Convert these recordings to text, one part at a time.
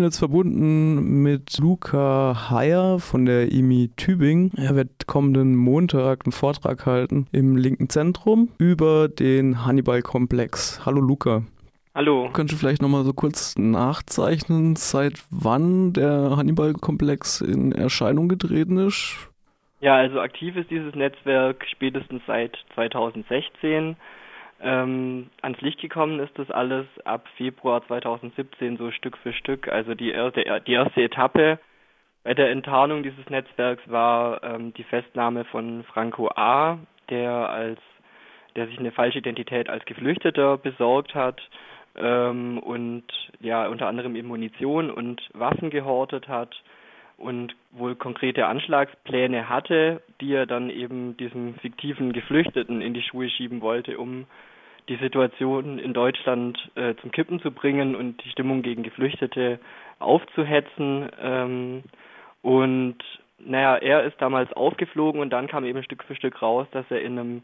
bin jetzt verbunden mit Luca Heyer von der IMI Tübingen. Er wird kommenden Montag einen Vortrag halten im linken Zentrum über den Hannibal-Komplex. Hallo Luca. Hallo. Könntest du vielleicht nochmal so kurz nachzeichnen, seit wann der Hannibal-Komplex in Erscheinung getreten ist? Ja, also aktiv ist dieses Netzwerk spätestens seit 2016. Ähm, ans Licht gekommen ist das alles ab Februar 2017 so Stück für Stück. Also die erste, die erste Etappe bei der Enttarnung dieses Netzwerks war ähm, die Festnahme von Franco A., der als der sich eine falsche Identität als Geflüchteter besorgt hat ähm, und ja unter anderem eben Munition und Waffen gehortet hat und wohl konkrete Anschlagspläne hatte, die er dann eben diesem fiktiven Geflüchteten in die Schuhe schieben wollte, um die Situation in Deutschland äh, zum Kippen zu bringen und die Stimmung gegen Geflüchtete aufzuhetzen. Ähm, und naja, er ist damals aufgeflogen und dann kam eben Stück für Stück raus, dass er in einem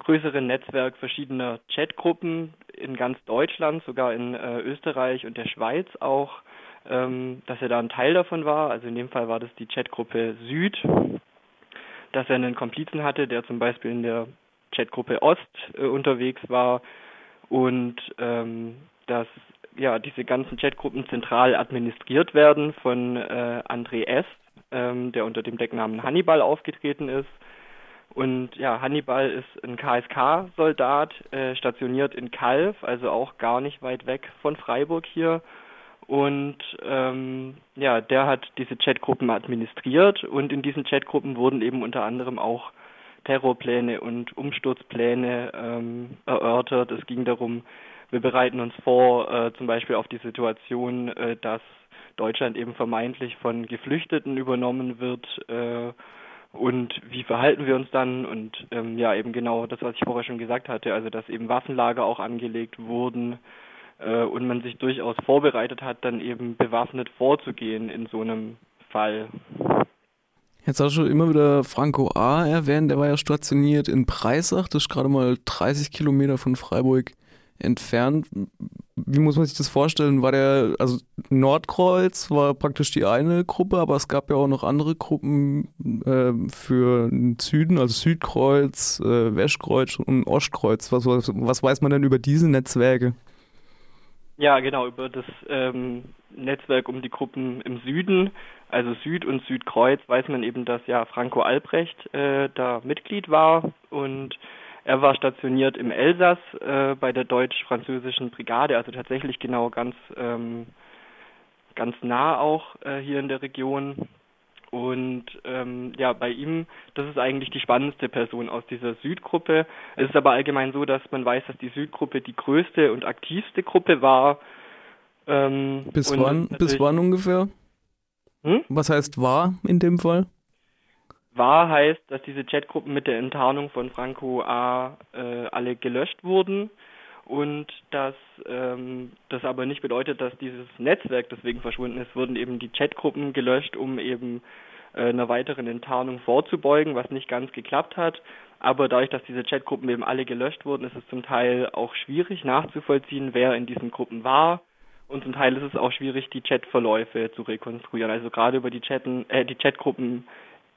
größeren Netzwerk verschiedener Chatgruppen in ganz Deutschland, sogar in äh, Österreich und der Schweiz auch, ähm, dass er da ein Teil davon war. Also in dem Fall war das die Chatgruppe Süd, dass er einen Komplizen hatte, der zum Beispiel in der Chatgruppe Ost äh, unterwegs war und ähm, dass ja diese ganzen Chatgruppen zentral administriert werden von äh, André S., ähm, der unter dem Decknamen Hannibal aufgetreten ist. Und ja, Hannibal ist ein KSK-Soldat, äh, stationiert in Kalf, also auch gar nicht weit weg von Freiburg hier und ähm, ja, der hat diese Chatgruppen administriert und in diesen Chatgruppen wurden eben unter anderem auch Terrorpläne und Umsturzpläne ähm, erörtert. Es ging darum, wir bereiten uns vor, äh, zum Beispiel auf die Situation, äh, dass Deutschland eben vermeintlich von Geflüchteten übernommen wird. Äh, und wie verhalten wir uns dann? Und ähm, ja, eben genau das, was ich vorher schon gesagt hatte, also dass eben Waffenlager auch angelegt wurden, äh, und man sich durchaus vorbereitet hat, dann eben bewaffnet vorzugehen in so einem Fall. Jetzt hast du immer wieder Franco A. erwähnt, der war ja stationiert in Preisach, das ist gerade mal 30 Kilometer von Freiburg entfernt. Wie muss man sich das vorstellen? War der, also Nordkreuz war praktisch die eine Gruppe, aber es gab ja auch noch andere Gruppen äh, für den Süden, also Südkreuz, äh, Westkreuz und Ostkreuz. Was, was, was weiß man denn über diese Netzwerke? Ja, genau, über das ähm, Netzwerk um die Gruppen im Süden, also Süd- und Südkreuz, weiß man eben, dass ja Franco Albrecht äh, da Mitglied war und er war stationiert im Elsass äh, bei der deutsch-französischen Brigade, also tatsächlich genau ganz ähm, ganz nah auch äh, hier in der Region. Und ähm, ja, bei ihm, das ist eigentlich die spannendste Person aus dieser Südgruppe. Es ist aber allgemein so, dass man weiß, dass die Südgruppe die größte und aktivste Gruppe war. Ähm, bis wann? Bis wann ungefähr? Hm? Was heißt war in dem Fall? War heißt, dass diese Chatgruppen mit der Enttarnung von Franco A äh, alle gelöscht wurden und dass ähm, das aber nicht bedeutet, dass dieses Netzwerk deswegen verschwunden ist, wurden eben die Chatgruppen gelöscht, um eben äh, einer weiteren Enttarnung vorzubeugen, was nicht ganz geklappt hat. Aber dadurch, dass diese Chatgruppen eben alle gelöscht wurden, ist es zum Teil auch schwierig nachzuvollziehen, wer in diesen Gruppen war. Und zum Teil ist es auch schwierig, die Chatverläufe zu rekonstruieren. Also gerade über die Chatten, äh, die Chatgruppen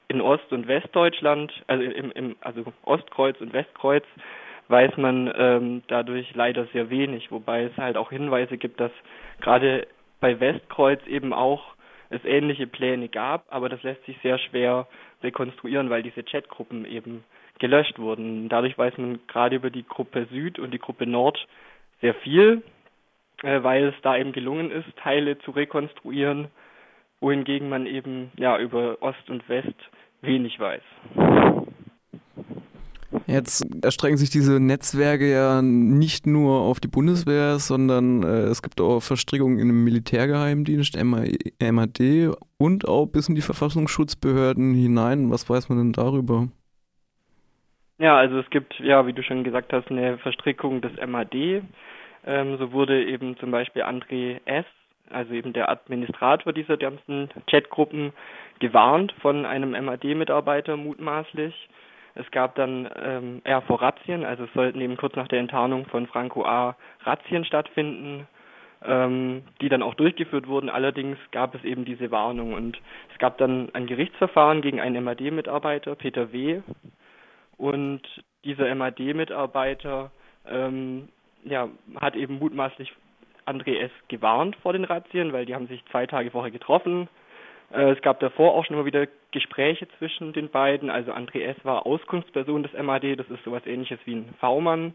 in Ost- und Westdeutschland, also im, im also Ostkreuz und Westkreuz, weiß man ähm, dadurch leider sehr wenig, wobei es halt auch Hinweise gibt, dass gerade bei Westkreuz eben auch es ähnliche Pläne gab, aber das lässt sich sehr schwer rekonstruieren, weil diese Chatgruppen eben gelöscht wurden. Dadurch weiß man gerade über die Gruppe Süd und die Gruppe Nord sehr viel, weil es da eben gelungen ist, Teile zu rekonstruieren, wohingegen man eben ja über Ost und West wenig weiß. Jetzt erstrecken sich diese Netzwerke ja nicht nur auf die Bundeswehr, sondern äh, es gibt auch Verstrickungen in den Militärgeheimdienst, MAD und auch bis in die Verfassungsschutzbehörden hinein. Was weiß man denn darüber? Ja, also es gibt, ja, wie du schon gesagt hast, eine Verstrickung des MAD. Ähm, so wurde eben zum Beispiel André S., also eben der Administrator dieser ganzen Chatgruppen, gewarnt von einem MAD-Mitarbeiter mutmaßlich. Es gab dann ähm, eher vor Razzien, also es sollten eben kurz nach der Enttarnung von Franco A. Razzien stattfinden. ähm, die dann auch durchgeführt wurden. Allerdings gab es eben diese Warnung und es gab dann ein Gerichtsverfahren gegen einen MAD-Mitarbeiter, Peter W. Und dieser MAD-Mitarbeiter ähm, ja, hat eben mutmaßlich André S. gewarnt vor den Razzien, weil die haben sich zwei Tage vorher getroffen. Äh, es gab davor auch schon immer wieder Gespräche zwischen den beiden. Also André S. war Auskunftsperson des MAD, das ist sowas ähnliches wie ein V-Mann.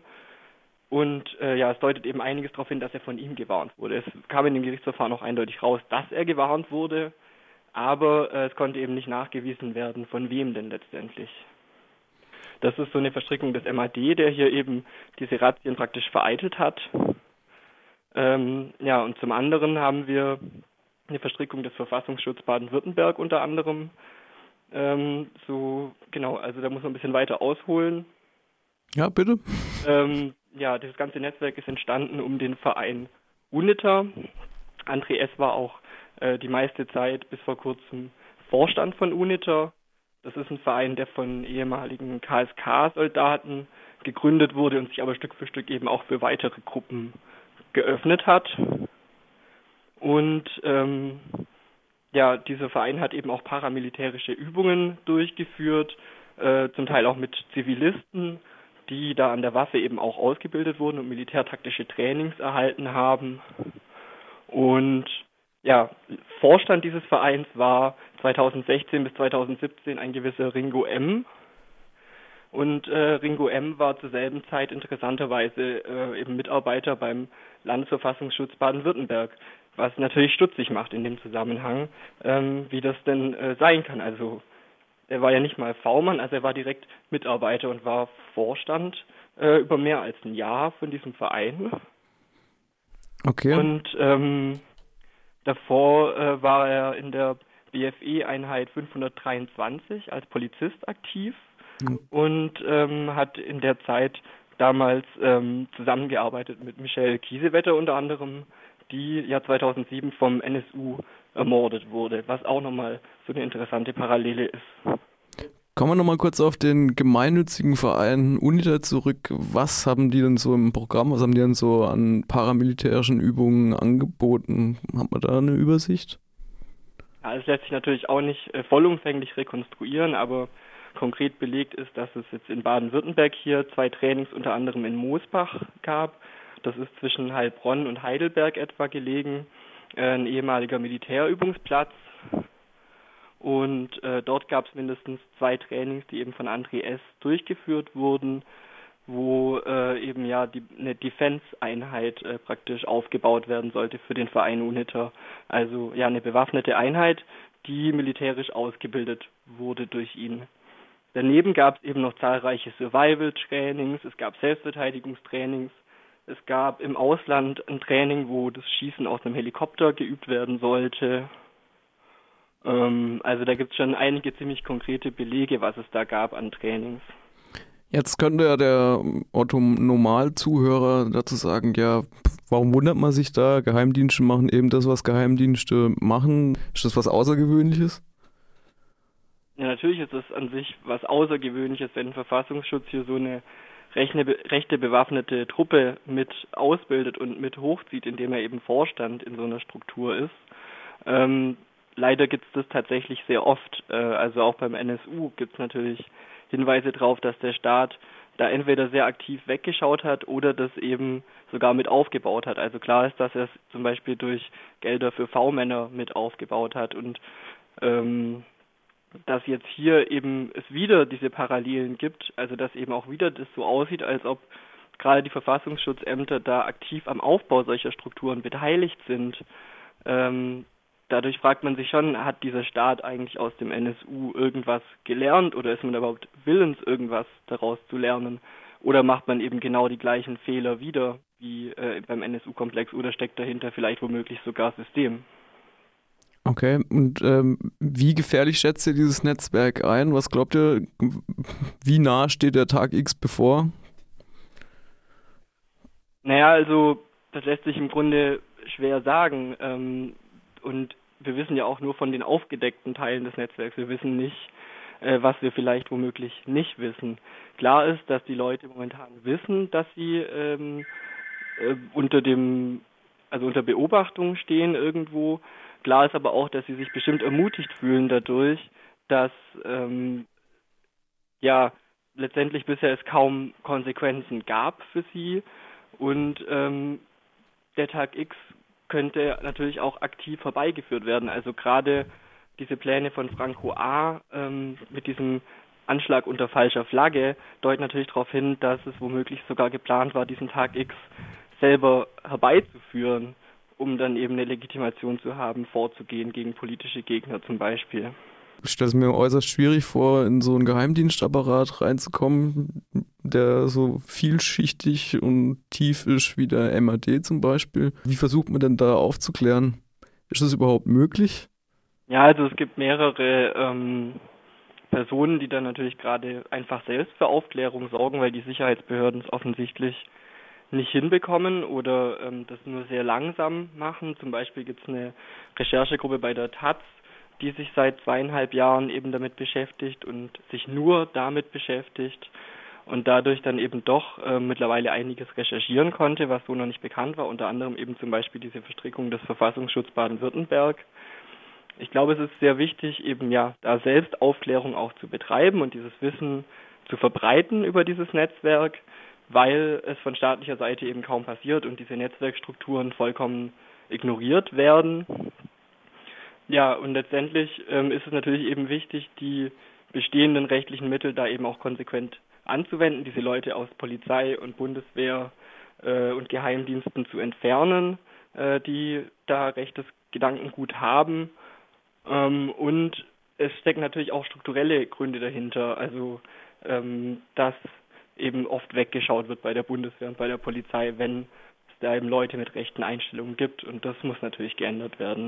Und äh, ja, es deutet eben einiges darauf hin, dass er von ihm gewarnt wurde. Es kam in dem Gerichtsverfahren auch eindeutig raus, dass er gewarnt wurde, aber äh, es konnte eben nicht nachgewiesen werden, von wem denn letztendlich. Das ist so eine Verstrickung des MAD, der hier eben diese Razzien praktisch vereitelt hat. Ähm, ja, und zum anderen haben wir eine Verstrickung des Verfassungsschutzes Baden-Württemberg unter anderem. Ähm, so, genau, also da muss man ein bisschen weiter ausholen. Ja, bitte. Ähm, ja, das ganze Netzwerk ist entstanden um den Verein UNITA. André S. war auch äh, die meiste Zeit bis vor kurzem Vorstand von UNITA. Das ist ein Verein, der von ehemaligen KSK-Soldaten gegründet wurde und sich aber Stück für Stück eben auch für weitere Gruppen geöffnet hat. Und ähm, ja, dieser Verein hat eben auch paramilitärische Übungen durchgeführt, äh, zum Teil auch mit Zivilisten die da an der Waffe eben auch ausgebildet wurden und militärtaktische Trainings erhalten haben. Und ja, Vorstand dieses Vereins war 2016 bis 2017 ein gewisser Ringo M. Und äh, Ringo M. war zur selben Zeit interessanterweise äh, eben Mitarbeiter beim Landesverfassungsschutz Baden-Württemberg, was natürlich stutzig macht in dem Zusammenhang, ähm, wie das denn äh, sein kann. Also er war ja nicht mal V-Mann, also er war direkt Mitarbeiter und war Vorstand äh, über mehr als ein Jahr von diesem Verein. Okay. Und ähm, davor äh, war er in der BFE-Einheit 523 als Polizist aktiv mhm. und ähm, hat in der Zeit damals ähm, zusammengearbeitet mit Michelle Kiesewetter unter anderem, die ja 2007 vom NSU ermordet wurde, was auch nochmal so eine interessante Parallele ist. Kommen wir nochmal kurz auf den gemeinnützigen Verein UNITA zurück. Was haben die denn so im Programm, was haben die denn so an paramilitärischen Übungen angeboten? Hat man da eine Übersicht? Ja, es lässt sich natürlich auch nicht äh, vollumfänglich rekonstruieren, aber konkret belegt ist, dass es jetzt in Baden-Württemberg hier zwei Trainings unter anderem in Moosbach gab. Das ist zwischen Heilbronn und Heidelberg etwa gelegen, äh, ein ehemaliger Militärübungsplatz und äh, dort gab es mindestens zwei Trainings, die eben von André S. durchgeführt wurden, wo äh, eben ja die, eine Defense-Einheit äh, praktisch aufgebaut werden sollte für den Verein UNITA. Also ja eine bewaffnete Einheit, die militärisch ausgebildet wurde durch ihn. Daneben gab es eben noch zahlreiche Survival-Trainings, es gab Selbstverteidigungstrainings, es gab im Ausland ein Training, wo das Schießen aus einem Helikopter geübt werden sollte ähm, also da gibt es schon einige ziemlich konkrete Belege, was es da gab an Trainings. Jetzt könnte ja der Otto-Normal-Zuhörer dazu sagen, ja, warum wundert man sich da? Geheimdienste machen eben das, was Geheimdienste machen. Ist das was Außergewöhnliches? Ja, natürlich ist es an sich was Außergewöhnliches, wenn Verfassungsschutz hier so eine rechte bewaffnete Truppe mit ausbildet und mit hochzieht, indem er eben Vorstand in so einer Struktur ist. Ähm, leider gibt es das tatsächlich sehr oft. Äh, also auch beim NSU gibt es natürlich Hinweise darauf, dass der Staat da entweder sehr aktiv weggeschaut hat oder das eben sogar mit aufgebaut hat. Also klar ist, dass er es zum Beispiel durch Gelder für V-Männer mit aufgebaut hat und ähm, dass jetzt hier eben es wieder diese Parallelen gibt, also dass eben auch wieder das so aussieht, als ob gerade die Verfassungsschutzämter da aktiv am Aufbau solcher Strukturen beteiligt sind. Ähm, dadurch fragt man sich schon, hat dieser Staat eigentlich aus dem NSU irgendwas gelernt oder ist man überhaupt willens, irgendwas daraus zu lernen? Oder macht man eben genau die gleichen Fehler wieder wie äh, beim NSU-Komplex oder steckt dahinter vielleicht womöglich sogar System? Okay, und ähm, wie gefährlich schätzt ihr dieses Netzwerk ein? Was glaubt ihr, wie nah steht der Tag X bevor? Naja, also das lässt sich im Grunde schwer sagen. Ähm, und wir wissen ja auch nur von den aufgedeckten Teilen des Netzwerks. Wir wissen nicht, äh, was wir vielleicht womöglich nicht wissen. Klar ist, dass die Leute momentan wissen, dass sie ähm, äh, unter dem also unter Beobachtung stehen irgendwo. Klar ist aber auch, dass sie sich bestimmt ermutigt fühlen dadurch, dass ähm, ja letztendlich bisher es kaum Konsequenzen gab für sie und ähm, der Tag X könnte natürlich auch aktiv herbeigeführt werden. Also gerade diese Pläne von Franco A. Ähm, mit diesem Anschlag unter falscher Flagge deuten natürlich darauf hin, dass es womöglich sogar geplant war, diesen Tag X selber herbeizuführen, um dann eben eine Legitimation zu haben, vorzugehen gegen politische Gegner zum Beispiel. Ich stelle es mir äußerst schwierig vor, in so einen Geheimdienstapparat reinzukommen, der so vielschichtig und tief ist wie der MAD zum Beispiel. Wie versucht man denn da aufzuklären? Ist das überhaupt möglich? Ja, also es gibt mehrere ähm, Personen, die dann natürlich gerade einfach selbst für Aufklärung sorgen, weil die Sicherheitsbehörden es offensichtlich nicht hinbekommen oder ähm, das nur sehr langsam machen. Zum Beispiel gibt es eine Recherchegruppe bei der Taz, die sich seit zweieinhalb Jahren eben damit beschäftigt und sich nur damit beschäftigt und dadurch dann eben doch äh, mittlerweile einiges recherchieren konnte, was so noch nicht bekannt war, unter anderem eben zum Beispiel diese Verstrickung des Verfassungsschutzes Baden-Württemberg. Ich glaube, es ist sehr wichtig, eben ja, da selbst Aufklärung auch zu betreiben und dieses Wissen zu verbreiten über dieses Netzwerk, weil es von staatlicher Seite eben kaum passiert und diese Netzwerkstrukturen vollkommen ignoriert werden. Ja, und letztendlich ähm, ist es natürlich eben wichtig, die bestehenden rechtlichen Mittel da eben auch konsequent anzuwenden, diese Leute aus Polizei und Bundeswehr äh, und Geheimdiensten zu entfernen, äh, die da rechtes Gedankengut haben. Ähm, und es stecken natürlich auch strukturelle Gründe dahinter, also ähm, dass eben oft weggeschaut wird bei der Bundeswehr und bei der Polizei, wenn es da eben Leute mit rechten Einstellungen gibt und das muss natürlich geändert werden.